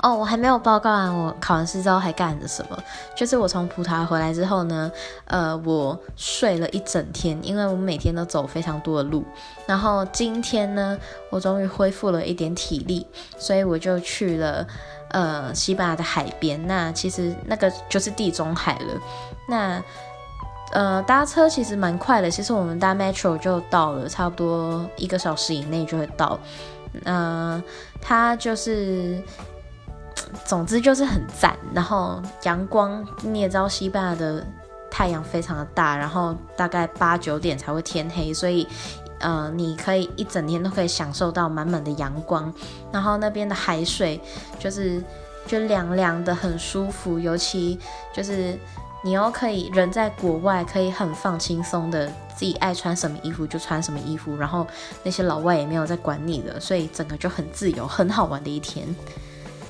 哦，我还没有报告完，我考完试之后还干了什么？就是我从葡萄牙回来之后呢，呃，我睡了一整天，因为我每天都走非常多的路。然后今天呢，我终于恢复了一点体力，所以我就去了呃西班牙的海边。那其实那个就是地中海了。那呃，搭车其实蛮快的，其实我们搭 metro 就到了，差不多一个小时以内就会到。嗯，它就是，总之就是很赞。然后阳光，你也知道西班牙的太阳非常的大，然后大概八九点才会天黑，所以呃，你可以一整天都可以享受到满满的阳光。然后那边的海水就是就凉凉的，很舒服，尤其就是。你又可以人在国外，可以很放轻松的，自己爱穿什么衣服就穿什么衣服，然后那些老外也没有在管你的，所以整个就很自由，很好玩的一天。